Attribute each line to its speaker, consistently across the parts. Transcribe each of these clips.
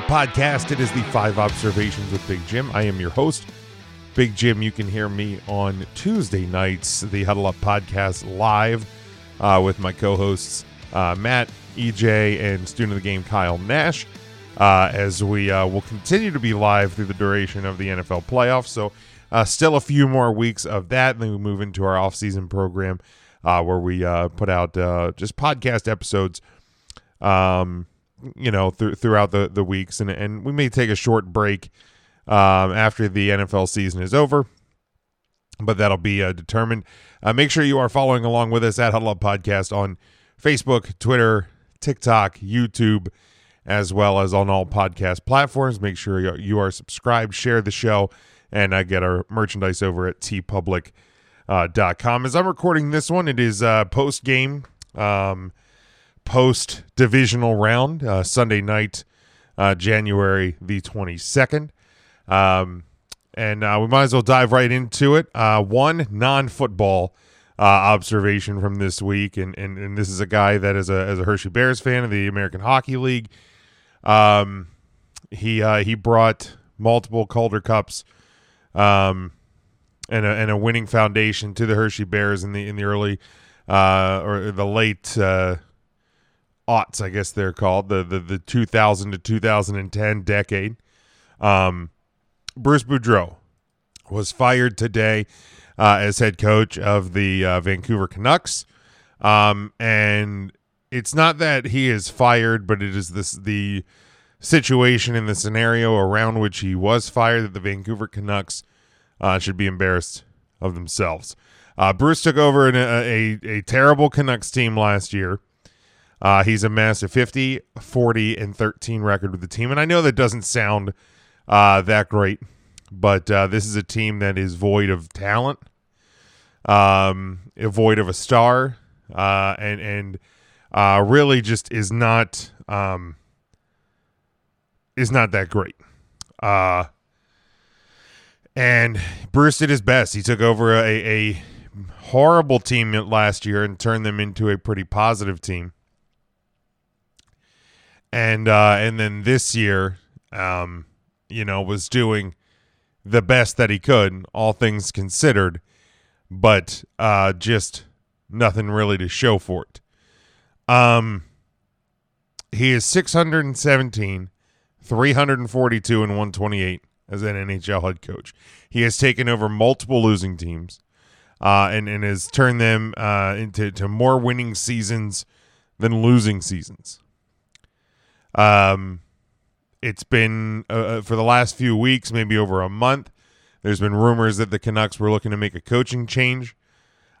Speaker 1: Podcast. It is the Five Observations with Big Jim. I am your host, Big Jim. You can hear me on Tuesday nights, the Huddle Up Podcast live uh, with my co hosts, uh, Matt, EJ, and student of the game, Kyle Nash, uh, as we uh, will continue to be live through the duration of the NFL playoffs. So, uh, still a few more weeks of that, and then we move into our off-season program uh, where we put out just podcast episodes. Um, you know, th- throughout the, the weeks, and and we may take a short break um, after the NFL season is over, but that'll be uh, determined. Uh, make sure you are following along with us at Huddle Up Podcast on Facebook, Twitter, TikTok, YouTube, as well as on all podcast platforms. Make sure you are subscribed, share the show, and uh, get our merchandise over at teepublic.com. Uh, .com. As I'm recording this one, it is uh, post game. Um, post divisional round, uh, Sunday night, uh, January the 22nd. Um, and uh, we might as well dive right into it. Uh, one non football uh, observation from this week, and, and, and this is a guy that is a, as a Hershey Bears fan of the American Hockey League. Um, he uh, he brought multiple Calder Cups um, and, a, and a winning foundation to the Hershey Bears in the in the early or the late aughts, I guess they're called, the the, the 2000 to 2010 decade. Um, Bruce Boudreau was fired today uh, as head coach of the uh, Vancouver Canucks. Um, and it's not that he is fired, but it is this the situation in the scenario around which he was fired that the Vancouver Canucks uh, should be embarrassed of themselves. Uh, Bruce took over in a, a, a terrible Canucks team last year. Uh, he's amassed a 50, 40, and 13 record with the team. And I know that doesn't sound uh, that great, but uh, this is a team that is void of talent, um, void of a star, uh, and, and uh, really just is not um, is not that great. Uh, and Bruce did his best. He took over a, a horrible team last year and turned them into a pretty positive team and uh, and then this year, um, you know, was doing the best that he could, all things considered, but uh, just nothing really to show for it. Um, he is 617, 342, and 128 as an NHL head coach. He has taken over multiple losing teams uh, and, and has turned them uh, into to more winning seasons than losing seasons. Um, it's been uh, uh, for the last few weeks, maybe over a month. There's been rumors that the Canucks were looking to make a coaching change.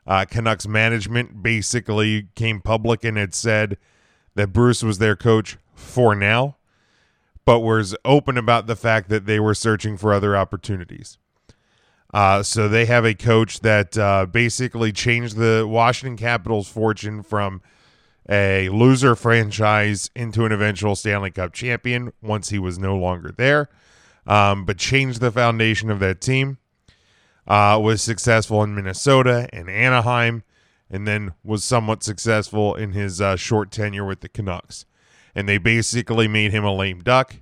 Speaker 1: Uh, Canucks management basically came public and had said that Bruce was their coach for now, but was open about the fact that they were searching for other opportunities. Uh, so they have a coach that uh, basically changed the Washington Capitals' fortune from – a loser franchise into an eventual Stanley Cup champion once he was no longer there, um, but changed the foundation of that team. Uh, was successful in Minnesota and Anaheim, and then was somewhat successful in his uh, short tenure with the Canucks. And they basically made him a lame duck,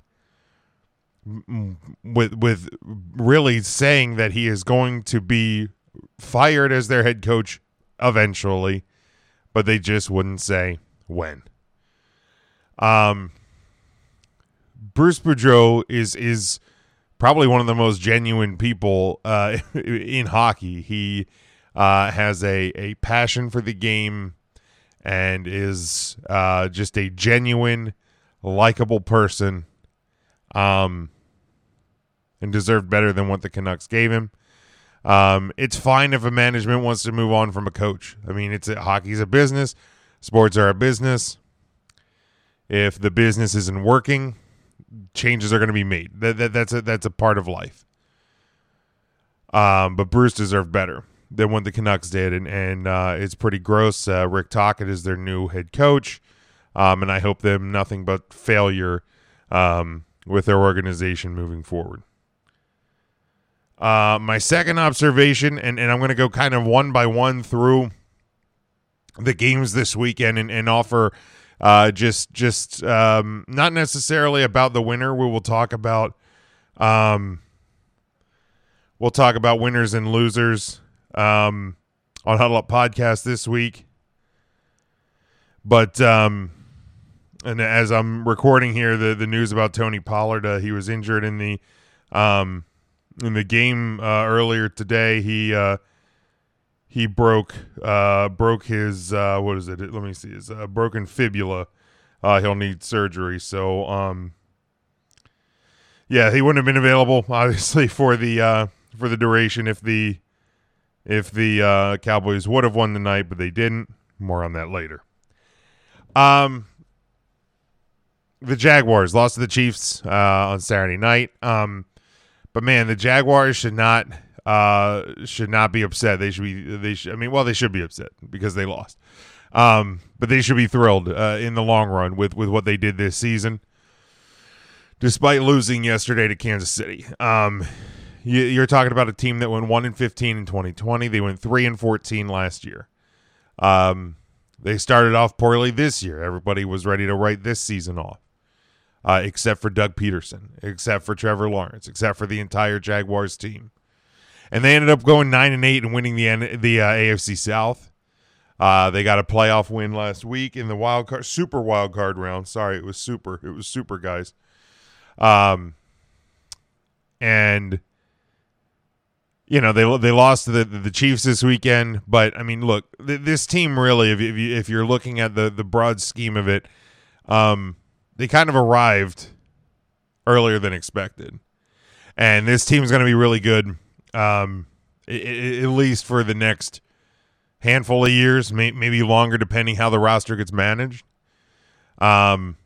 Speaker 1: with with really saying that he is going to be fired as their head coach eventually but they just wouldn't say when. Um, Bruce Boudreau is is probably one of the most genuine people uh, in hockey. He uh, has a a passion for the game and is uh, just a genuine, likable person. Um, and deserved better than what the Canucks gave him. Um, it's fine if a management wants to move on from a coach. I mean, it's hockey's a business, sports are a business. If the business isn't working, changes are going to be made. That, that, that's a that's a part of life. Um, but Bruce deserved better than what the Canucks did, and and uh, it's pretty gross. Uh, Rick Tocchet is their new head coach, um, and I hope them nothing but failure um, with their organization moving forward. Uh, my second observation, and, and I'm going to go kind of one by one through the games this weekend and, and offer Uh, just just um, not necessarily about the winner. We will talk about um, we'll talk about winners and losers um, on Huddle Up Podcast this week. But um, and as I'm recording here, the the news about Tony Pollard, uh, he was injured in the um, in the game uh, earlier today. He uh, he broke uh, broke his uh, what is it? Let me see. His broken fibula. Uh, he'll need surgery. So um, yeah, he wouldn't have been available obviously for the uh, for the duration if the if the Cowboys would have won tonight, but they didn't. More on that later. Um, the Jaguars lost to the Chiefs on Saturday night. Um, but man, the Jaguars should not uh, should not be upset. They should be they should. I mean, well, they should be upset because they lost. Um, but they should be thrilled uh, in the long run with with what they did this season, despite losing yesterday to Kansas City. Um, you, are talking about a team that went one and fifteen in 2020. They went three and 14 last year. Um, they started off poorly this year. Everybody was ready to write this season off uh, except for Doug Pederson, except for Trevor Lawrence, except for the entire Jaguars team. And they ended up going nine and eight and winning the the uh, AFC South. Uh, they got a playoff win last week in the wild card, super wild card round. Sorry, it was super. It was super, guys. Um, and you know they they lost to the the Chiefs this weekend, but I mean, look, th- this team really, if you, if you're looking at the the broad scheme of it, um, they kind of arrived earlier than expected. And this team is going to be really good, um, at least for the next handful of years, maybe longer, depending how the roster gets managed. Um,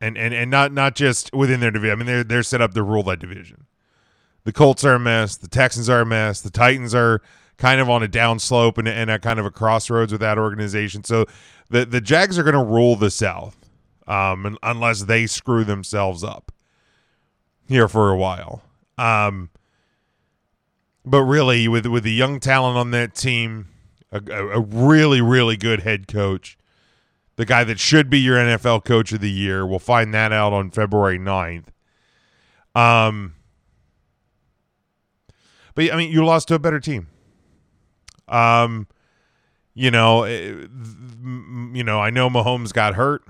Speaker 1: and, and, and not not just within their division. I mean, they're they're set up to rule that division. The Colts are a mess. The Texans are a mess. The Titans are kind of on a downslope and, and at kind of a crossroads with that organization. So the the Jags are going to rule the South um, unless they screw themselves up here for a while. Um, but really, with with the young talent on that team, a, a, really really good head coach, the guy that should be your NFL coach of the year, we'll find that out on February 9th. Um, but I mean, you lost to a better team. Um, you know, eh, you know, I know Mahomes got hurt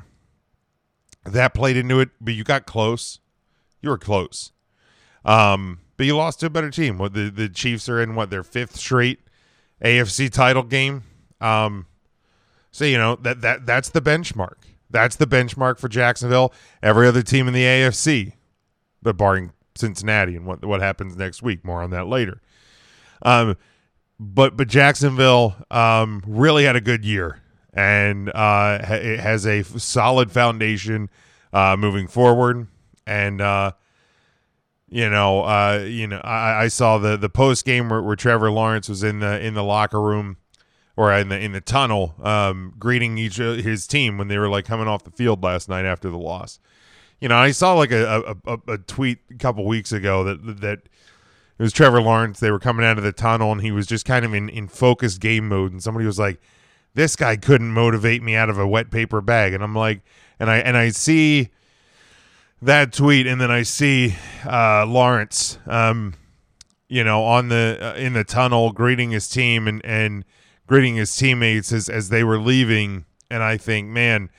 Speaker 1: that played into it, but you got close. You were close. Um, but you lost to a better team. What the, the Chiefs are in what their fifth straight AFC title game. Um, so you know that that that's the benchmark. That's the benchmark for Jacksonville. Every other team in the AFC, but barring Cincinnati and what what happens next week. More on that later. Um, but but Jacksonville um, really had a good year and uh, it has a solid foundation uh, moving forward. And uh, you know, uh, you know, I, I, saw the the post game where, where, Trevor Lawrence was in the in the locker room or in the in the tunnel, um, greeting each his team when they were like coming off the field last night after the loss. You know, I saw like a a, a tweet a couple weeks ago that that it was Trevor Lawrence. They were coming out of the tunnel and he was just kind of in in focused game mode, and somebody was like this guy couldn't motivate me out of a wet paper bag. And i'm like and i and i see that tweet and then i see uh, lawrence um, you know on the uh, in the tunnel greeting his team and and greeting his teammates as as they were leaving. And i think man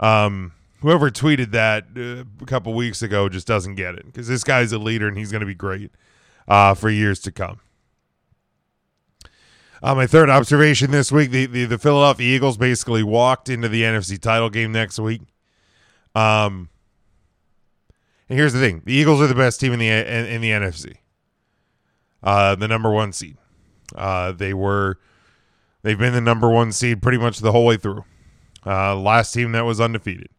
Speaker 1: um, whoever tweeted that uh, a couple weeks ago just doesn't get it because this guy's a leader and he's going to be great uh, for years to come uh, my third observation this week: the, the, the Philadelphia Eagles basically walked into the NFC title game next week. Um, and here's the thing: the Eagles are the best team in the in, in the NFC. Uh, the number one seed. Uh, they were, they've been the number one seed pretty much the whole way through. Uh, last team that was undefeated.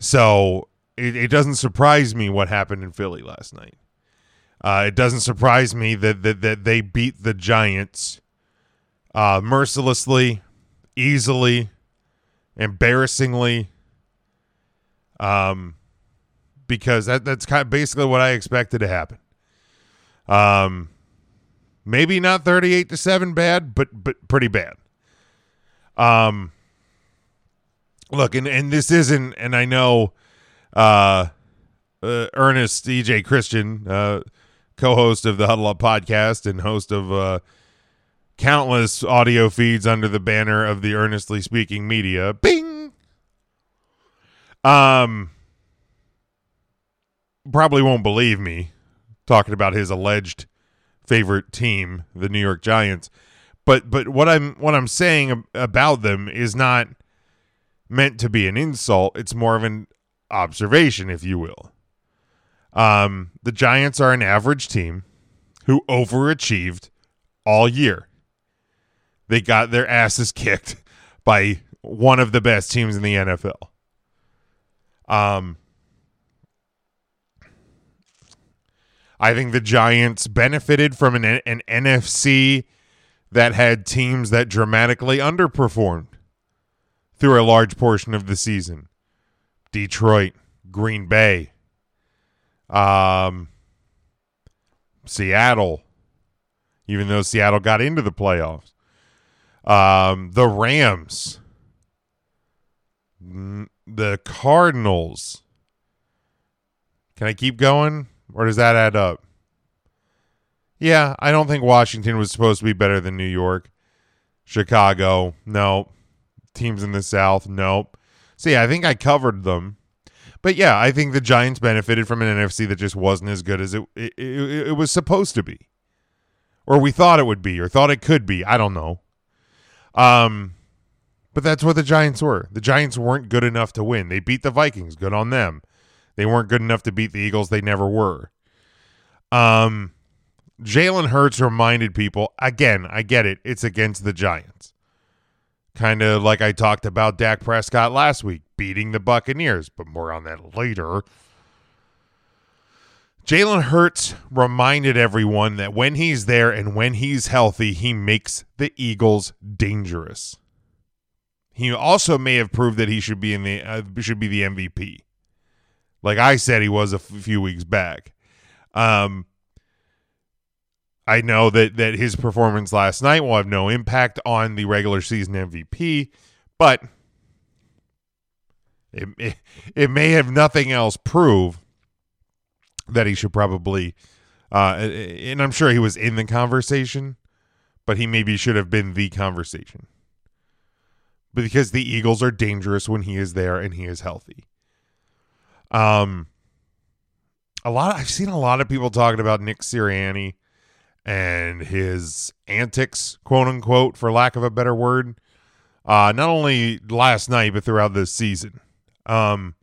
Speaker 1: So it, it doesn't surprise me what happened in Philly last night. Uh, it doesn't surprise me that, that that they beat the Giants uh, mercilessly, easily, embarrassingly. Um, because that that's kind of basically what I expected to happen. Um, maybe not thirty-eight to seven bad, but but pretty bad. Um, look, and and this isn't, and I know, uh, uh Ernest EJ Christian, uh, co-host of the Huddle Up podcast and host of uh countless audio feeds under the banner of the Earnestly Speaking Media. Bing. Um probably won't believe me talking about his alleged favorite team, the New York Giants. But but what I'm what I'm saying about them is not meant to be an insult. It's more of an observation, if you will. Um, the Giants are an average team who overachieved all year. They got their asses kicked by one of the best teams in the NFL. Um, I think the Giants benefited from an, an NFC that had teams that dramatically underperformed through a large portion of the season. Detroit, Green Bay, um, Seattle, even though Seattle got into the playoffs. Um, the Rams, the Cardinals. Can I keep going? Or does that add up? Yeah, I don't think Washington was supposed to be better than New York. Chicago, no. Teams in the South, nope. See, I think I covered them. But yeah, I think the Giants benefited from an NFC that just wasn't as good as it, it, it, it was supposed to be. Or we thought it would be, or thought it could be. I don't know. Um, but that's what the Giants were. The Giants weren't good enough to win. They beat the Vikings. Good on them. They weren't good enough to beat the Eagles. They never were. Um, Jalen Hurts reminded people again. I get it. It's against the Giants. Kind of like I talked about Dak Prescott last week, beating the Buccaneers, but more on that later. Jalen Hurts reminded everyone that when he's there and when he's healthy, he makes the Eagles dangerous. He also may have proved that he should be in the uh, should be the MVP like I said he was a f- few weeks back. Um, I know that that his performance last night will have no impact on the regular season MVP, but it, it, it may have nothing else prove that he should probably uh, and I'm sure he was in the conversation, but he maybe should have been the conversation. Because the Eagles are dangerous when he is there and he is healthy. Um, a lot. I've seen a lot of people talking about Nick Sirianni and his antics, quote unquote, for lack of a better word. Uh, not only last night but throughout this season. Um,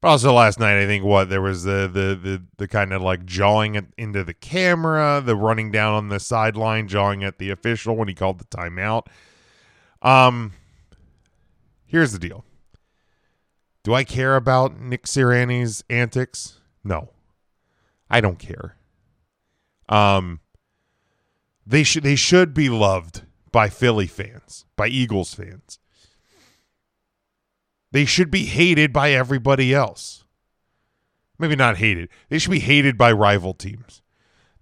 Speaker 1: but also last night, I think what there was the the the, the kind of like jawing into the camera, the running down on the sideline, jawing at the official when he called the timeout. Um, here's the deal. Do I care about Nick Sirianni's antics? No. I don't care. Um they should they should be loved by Philly fans, by Eagles fans. They should be hated by everybody else. Maybe not hated. They should be hated by rival teams.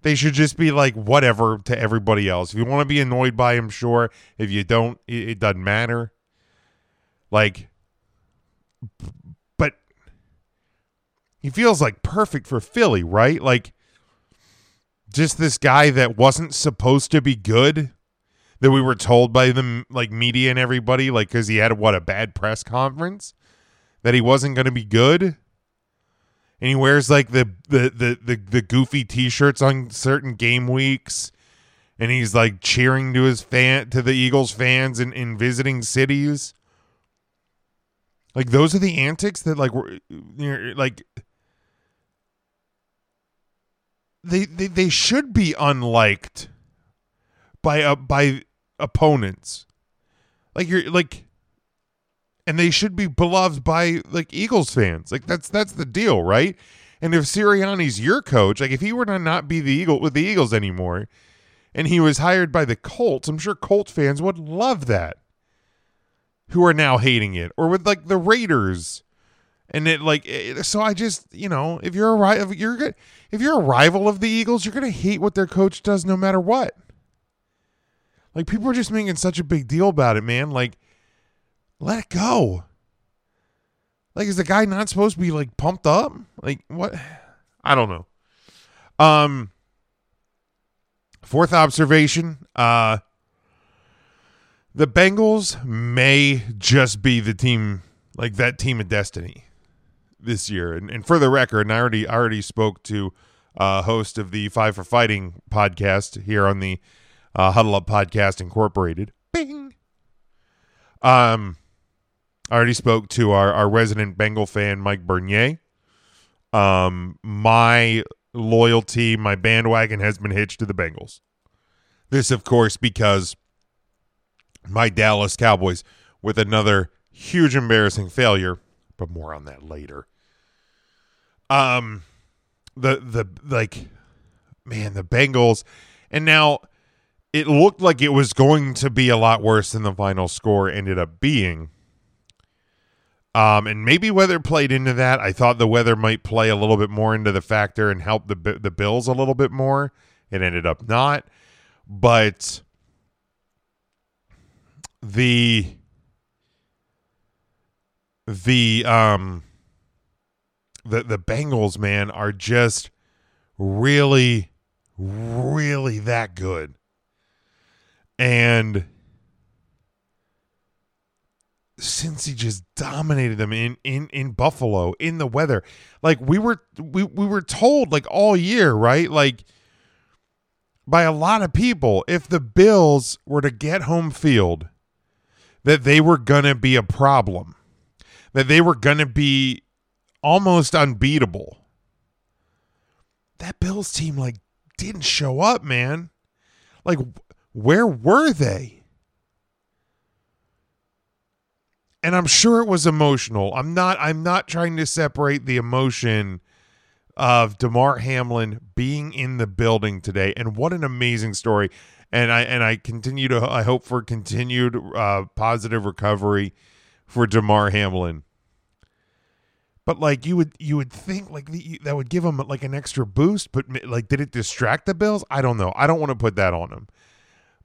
Speaker 1: They should just be like whatever to everybody else. If you want to be annoyed by him, sure. If you don't, it, it doesn't matter. Like but he feels like perfect for Philly, right? Like just this guy that wasn't supposed to be good that we were told by the like media and everybody like cuz he had what a bad press conference? That he wasn't going to be good? And he wears like the the the the, the goofy t-shirts on certain game weeks. And he's like cheering to his fan to the Eagles fans in, in visiting cities. Like those are the antics that like were like they they they should be unliked by uh, by opponents. Like you're like and they should be beloved by like Eagles fans. Like that's that's the deal, right? And if Sirianni's your coach, like if he were to not be the Eagle with the Eagles anymore and he was hired by the Colts, I'm sure Colts fans would love that who are now hating it, or with like the Raiders, and it like it, so. I just you know if you're a rival, you're. If you're a rival of the Eagles, you're gonna hate what their coach does no matter what. Like people are just making such a big deal about it, man. Like, let it go. Like, is the guy not supposed to be like pumped up? Like, what? I don't know. Um, fourth observation. Uh, the Bengals may just be the team, like that team of destiny this year. And, and for the record, and I already, I already spoke to uh, host of the Five for Fighting podcast here on the uh, Huddle Up Podcast Incorporated. Bing. Um, I already spoke to our, our resident Bengal fan, Mike Bernier. Um, my loyalty, my bandwagon has been hitched to the Bengals. This, of course, because my Dallas Cowboys with another huge embarrassing failure, but more on that later. Um the the like man, the Bengals and now it looked like it was going to be a lot worse than the final score ended up being. Um, and maybe weather played into that. I thought the weather might play a little bit more into the factor and help the the Bills a little bit more. It ended up not, but the the um the the Bengals man are just really really that good. And Cincy just dominated them in in in Buffalo in the weather. Like we were we we were told like all year, right? Like by a lot of people if the Bills were to get home field that they were going to be a problem. That they were going to be almost unbeatable. That Bills team like didn't show up, man. Like where were they? And I'm sure it was emotional. I'm not I'm not trying to separate the emotion of Damar Hamlin being in the building today and what an amazing story. And I and I continue to I hope for continued uh, positive recovery for Damar Hamlin. But like you would you would think like the, that would give him like an extra boost, but like did it distract the Bills? I don't know. I don't want to put that on him.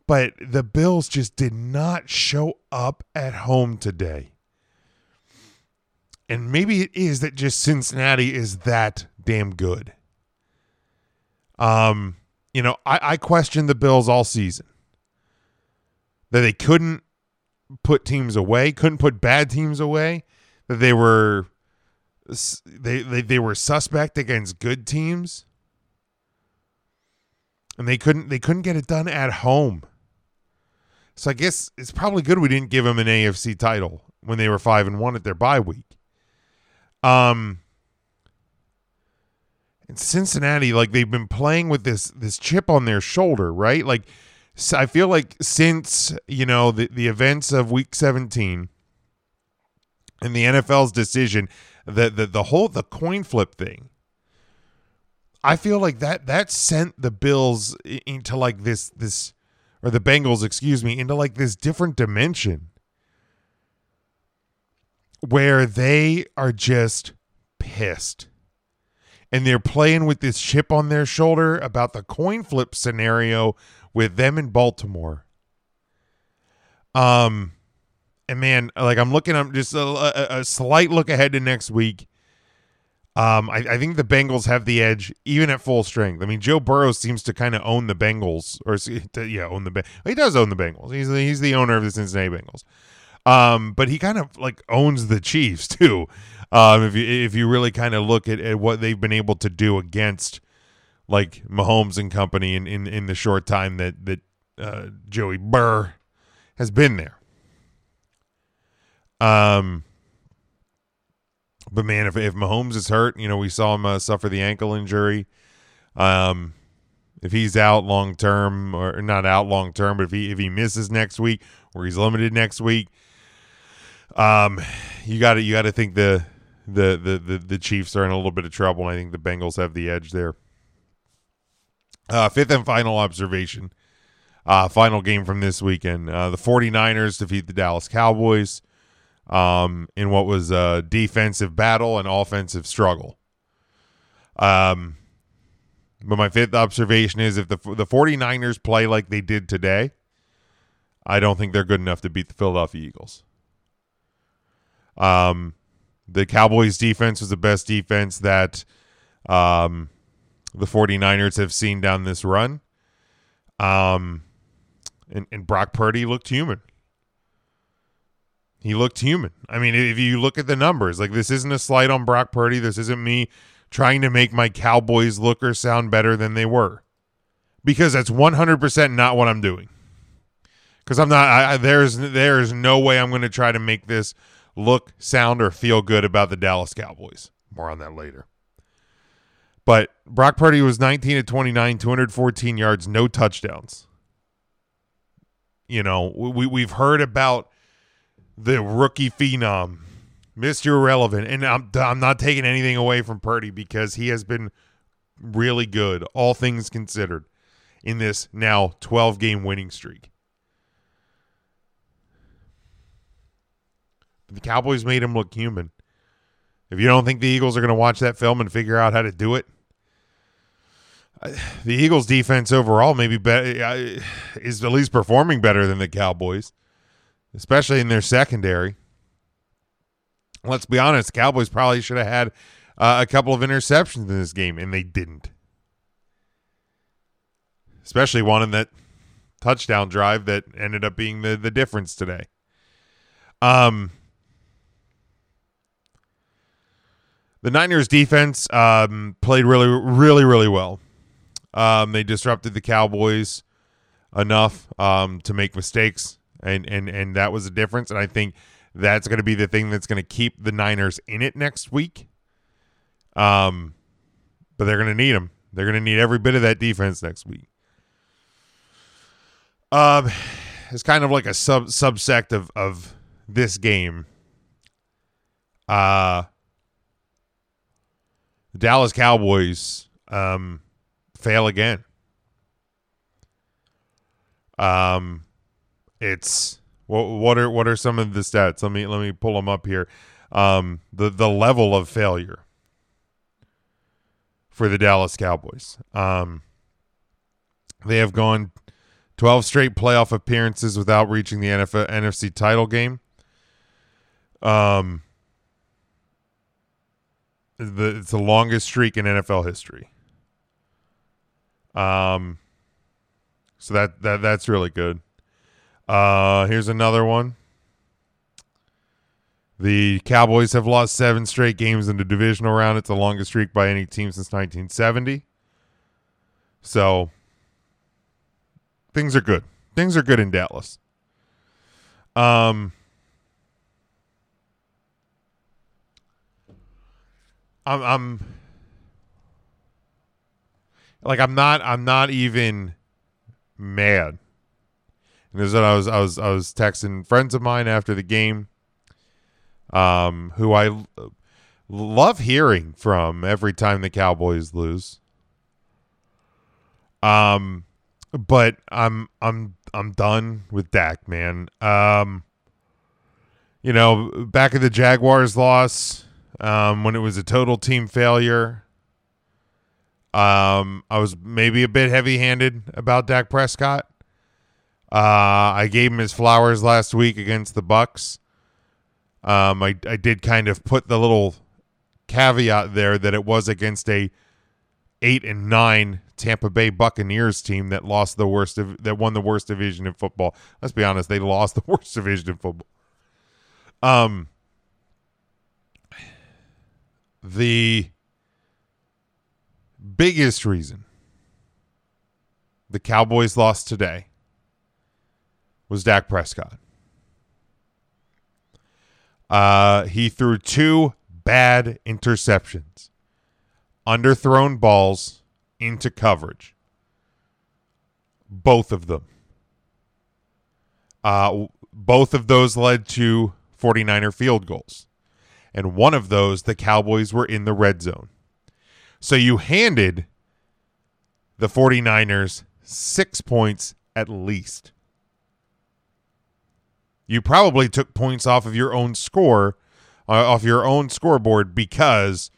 Speaker 1: But the Bills just did not show up at home today. And maybe it is that just Cincinnati is that damn good. Um, you know, I, I questioned the Bills all season. That they couldn't put teams away, couldn't put bad teams away, that they were they, they they were suspect against good teams. And they couldn't they couldn't get it done at home. So I guess it's probably good we didn't give them an AFC title when they were five and one at their bye week. Um, in Cincinnati, like they've been playing with this this chip on their shoulder, right? Like I feel like since you know the the events of Week 17 and the NFL's decision, the the the whole the coin flip thing. I feel like that that sent the Bills into like this this or the Bengals, excuse me, into like this different dimension where they are just pissed. And they're playing with this chip on their shoulder about the coin flip scenario with them in Baltimore. Um, and man, like I'm looking, I'm just a, a, a slight look ahead to next week. Um, I, I, think the Bengals have the edge even at full strength. I mean, Joe Burrow seems to kind of own the Bengals, or yeah, own the he does own the Bengals. He's the, he's the owner of the Cincinnati Bengals. Um, but he kind of like owns the Chiefs too. Um, if you if you really kind of look at, at what they've been able to do against like Mahomes and company in in, in the short time that that uh, Joey Burr has been there. Um but man, if if Mahomes is hurt, you know, we saw him uh, suffer the ankle injury. Um, if he's out long term, or not out long term, but if he if he misses next week or he's limited next week, um, you got to you got to think the, the the the the Chiefs are in a little bit of trouble. And I think the Bengals have the edge there. Uh, fifth and final observation. Uh, final game from this weekend. Uh, the 49ers defeat the Dallas Cowboys um, in what was a defensive battle and offensive struggle. Um, but my fifth observation is if the the 49ers play like they did today, I don't think they're good enough to beat the Philadelphia Eagles. Um, The Cowboys defense was the best defense that um, the 49ers have seen down this run. Um, and, and Brock Purdy looked human. He looked human. I mean, if you look at the numbers, like this isn't a slight on Brock Purdy. This isn't me trying to make my Cowboys look or sound better than they were. Because that's 100% not what I'm doing. Because I'm not, I, there's, there's no way I'm going to try to make this look, sound, or feel good about the Dallas Cowboys. More on that later. But Brock Purdy was 19 to 29, 214 yards, no touchdowns. You know, we we've heard about the rookie phenom, Mr. Irrelevant, and I'm I'm not taking anything away from Purdy because he has been really good, all things considered, in this now 12 game winning streak. The Cowboys made him look human. If you don't think the Eagles are going to watch that film and figure out how to do it, the Eagles' defense overall maybe be- uh, is at least performing better than the Cowboys, especially in their secondary. Let's be honest, Cowboys probably should have had uh, a couple of interceptions in this game, and they didn't. Especially one in that touchdown drive that ended up being the the difference today. Um, the Niners defense um, played really, really, really well. Um, they disrupted the Cowboys enough um, to make mistakes, and and and that was a difference. And I think that's going to be the thing that's going to keep the Niners in it next week. Um, but they're going to need them. They're going to need every bit of that defense next week. Um, it's kind of like a sub subsect of of this game. Uh, Dallas Cowboys. Um fail again. Um, it's what what are what are some of the stats? Let me let me pull them up here. Um, the the level of failure for the Dallas Cowboys. Um, they have gone 12 straight playoff appearances without reaching the NFL, NFC title game. Um, the, it's the longest streak in NFL history. Um, so that that that's really good. Uh, here's another one. The Cowboys have lost seven straight games in the divisional round. It's the longest streak by any team since 1970. So things are good. Things are good in Dallas. Um, I'm, I'm like I'm not I'm not even mad. What I was I was I was texting friends of mine after the game, um, who I love hearing from every time the Cowboys lose. Um, but I'm I'm I'm done with Dak, man. Um, you know, back at the Jaguars loss, um, when it was a total team failure. Um, I was maybe a bit heavy-handed about Dak Prescott. Uh, I gave him his flowers last week against the Bucs. Um, I I did kind of put the little caveat there that it was against a eight and nine Tampa Bay Buccaneers team that lost the worst of, that won the worst division in football. Let's be honest, they lost the worst division in football. Um, the biggest reason the Cowboys lost today was Dak Prescott. Uh, he threw two bad interceptions, underthrown balls into coverage. Both of them. Uh, both of those led to 49er field goals. And one of those, the Cowboys were in the red zone. So you handed the 49ers six points at least. You probably took points off of your own score, uh, off your own scoreboard because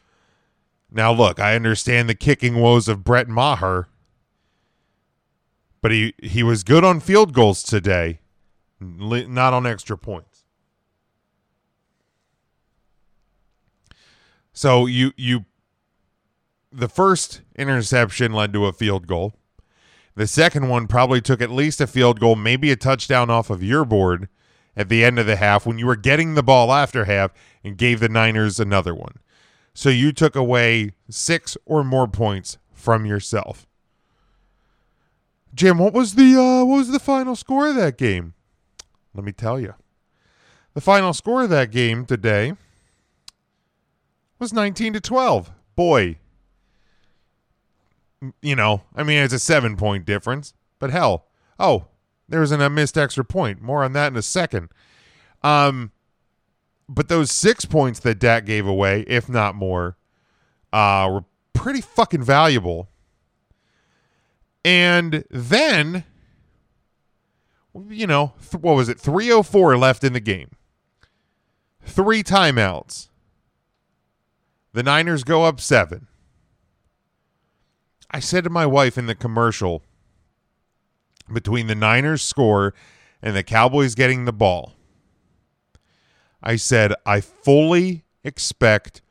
Speaker 1: now look, I understand the kicking woes of Brett Maher, but he he was good on field goals today, not on extra points. So you you the first interception led to a field goal. The second one probably took at least a field goal, maybe a touchdown off of your board at the end of the half when you were getting the ball after half and gave the Niners another one. So you took away six or more points from yourself. Jim, what was the uh, what was the final score of that game? Let me tell you. The final score of that game today was 19 to 12. Boy, you know, I mean, it's a seven point difference, but hell, oh, there's an, a missed extra point. More on that in a second. Um, but those six points that Dak gave away, if not more, uh, were pretty fucking valuable. And then, you know, th- what was it? 304 left in the game. Three timeouts. The Niners go up seven. I said to my wife in the commercial between the Niners score and the Cowboys getting the ball, I said, I fully expect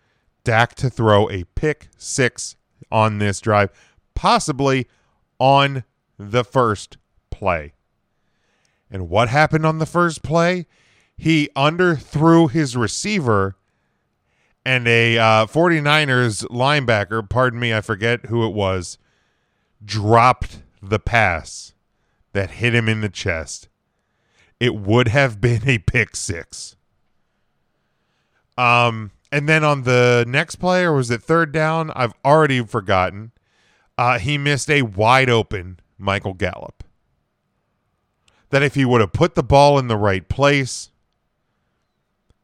Speaker 1: Dak to throw a pick six on this drive, possibly on the first play. And what happened on the first play? He underthrew his receiver and a uh, 49ers linebacker, pardon me, I forget who it was, dropped the pass that hit him in the chest. It would have been a pick six. Um, and then on the next play, or was it third down? I've already forgotten. Uh, he missed a wide open Michael Gallup. That if he would have put the ball in the right place,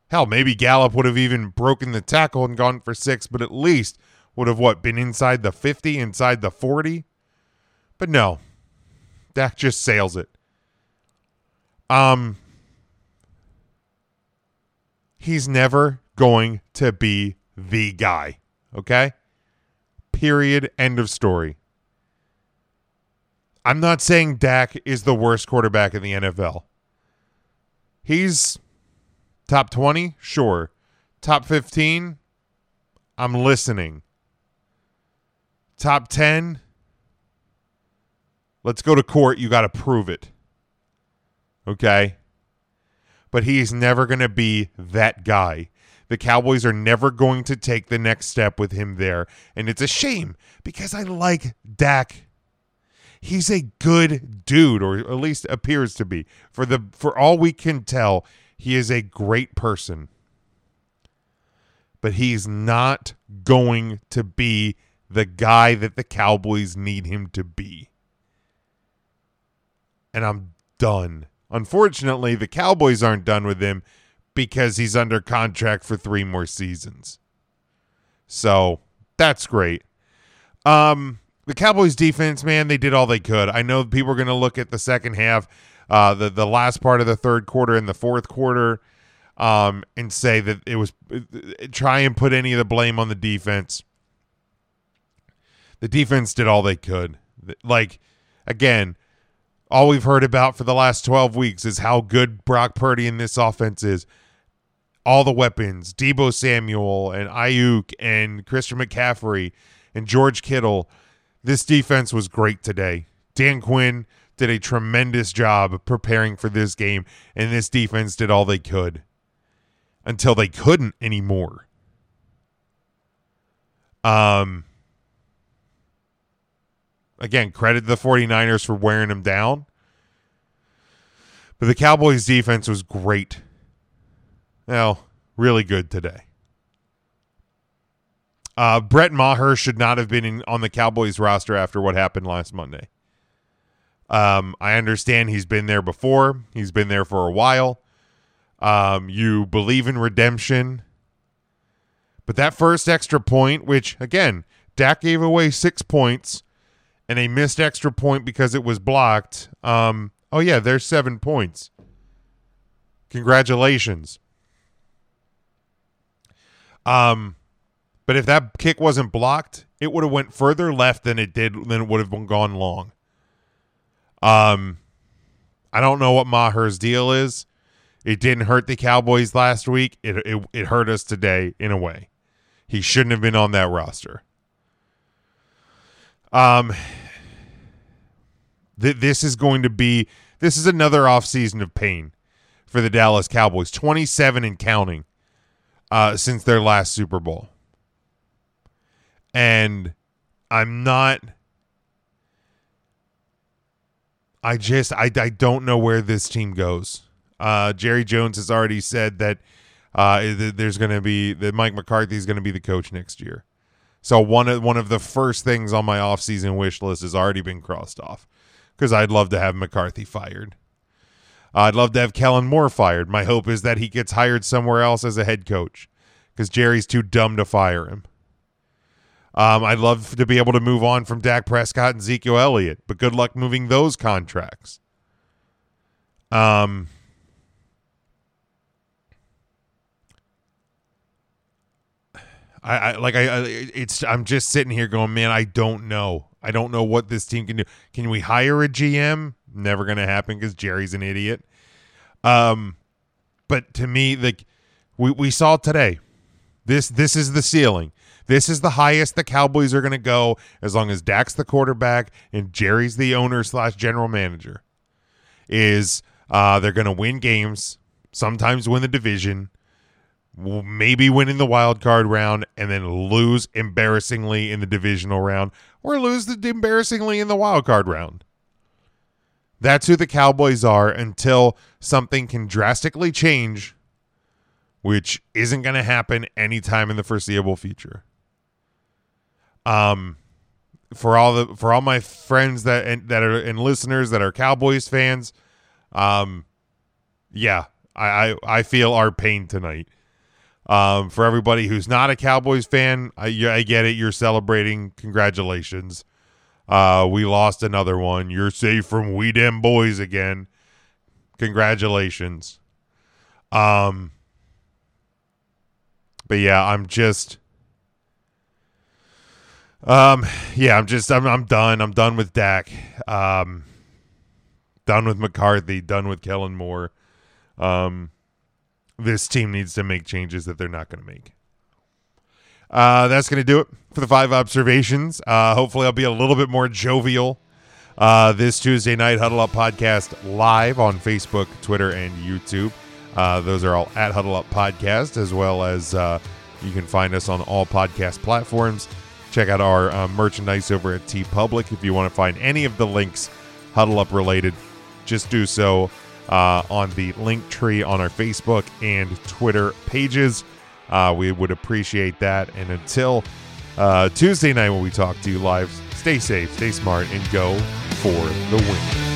Speaker 1: Hell, maybe Gallup would have even broken the tackle and gone for six, but at least would have what been inside the 50, inside the 40. But no, Dak just sails it. Um, he's never going to be the guy. Okay. Period. End of story. I'm not saying Dak is the worst quarterback in the NFL. He's Top 20? Sure. Top 15? I'm listening. Top 10? Let's go to court. You got to prove it. Okay? But he's never going to be that guy. The Cowboys are never going to take the next step with him there. And it's a shame because I like Dak. He's a good dude, or at least appears to be. For the for all we can tell, he is a great person. But he's not going to be the guy that the Cowboys need him to be. And I'm done. Unfortunately, the Cowboys aren't done with him because he's under contract for three more seasons. So that's great. Um, the Cowboys defense, man, they did all they could. I know people are going to look at the second half uh, the the last part of the third quarter and the fourth quarter, um, and say that it was try and put any of the blame on the defense. The defense did all they could. Like again, all we've heard about for the last 12 weeks is how good Brock Purdy in this offense is. All the weapons, Deebo Samuel and Aiyuk and Christian McCaffrey and George Kittle. This defense was great today. Dan Quinn did a tremendous job preparing for this game, and this defense did all they could until they couldn't anymore. Um, again, credit the 49ers for wearing them down. But the Cowboys defense was great. Well, really good today. Uh, Brett Maher should not have been in, on the Cowboys roster after what happened last Monday. Um, I understand he's been there before. He's been there for a while. Um, you believe in redemption. But that first extra point, which again, Dak gave away six points and a missed extra point because it was blocked. Um, oh yeah, there's seven points. Congratulations. Um, but if that kick wasn't blocked, it would have went further left than it did than it would have been gone long. Um, I don't know what Maher's deal is. It didn't hurt the Cowboys last week. It, it it hurt us today in a way. He shouldn't have been on that roster. Um, th- this is going to be this is another offseason of pain for the Dallas Cowboys. 27 and counting uh, since their last Super Bowl. And I'm not I just I, I don't know where this team goes. Uh, Jerry Jones has already said that uh, there's going to be that Mike McCarthy is going to be the coach next year. So one of one of the first things on my offseason wish list has already been crossed off because I'd love to have McCarthy fired. I'd love to have Kellen Moore fired. My hope is that he gets hired somewhere else as a head coach because Jerry's too dumb to fire him. Um, I'd love to be able to move on from Dak Prescott and Ezekiel Elliott, but good luck moving those contracts. Um, I, I like I, I it's I'm just sitting here going, man, I don't know. I don't know what this team can do. Can we hire a GM? Never going to happen because Jerry's an idiot. Um, but to me, like we we saw today, this this is the ceiling. This is the highest the Cowboys are going to go as long as Dak's the quarterback and Jerry's the owner slash general manager. Is uh, they're going to win games, sometimes win the division, maybe win in the wild card round, and then lose embarrassingly in the divisional round, or lose the embarrassingly in the wild card round. That's who the Cowboys are until something can drastically change, which isn't going to happen anytime in the foreseeable future. Um, for all the for all my friends that and, that are and listeners that are Cowboys fans, um, yeah, I I, I feel our pain tonight. Um, for everybody who's not a Cowboys fan, I, I get it. You're celebrating. Congratulations. Uh, we lost another one. You're safe from We Dem Boyz again. Congratulations. Um, but yeah, I'm just um, yeah, I'm just I'm I'm done. I'm done with Dak. Um, done with McCarthy. Done with Kellen Moore. Um, this team needs to make changes that they're not going to make. Uh, that's going to do it for the five observations. Uh, hopefully, I'll be a little bit more jovial uh, this Tuesday night. Huddle Up podcast live on Facebook, Twitter, and YouTube. Uh, those are all at Huddle Up Podcast, as well as uh, you can find us on all podcast platforms. Check out our uh, merchandise over at TeePublic. If you want to find any of the links Huddle Up related, just do so uh, on the link tree on our Facebook and Twitter pages. Uh, we would appreciate that. And until uh, Tuesday night when we talk to you live, stay safe, stay smart, and go for the win.